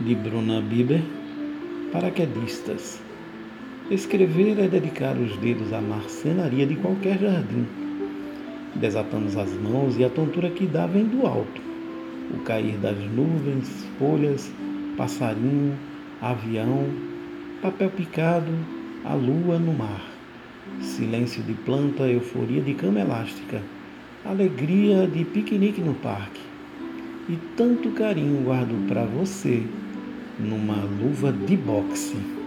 de Bruna Bieber, paraquedistas. Escrever é dedicar os dedos à marcenaria de qualquer jardim. Desatamos as mãos e a tontura que dá vem do alto. O cair das nuvens, folhas, passarinho, avião, papel picado, a lua no mar. Silêncio de planta, euforia de cama elástica, alegria de piquenique no parque. E tanto carinho guardo para você numa luva de boxe.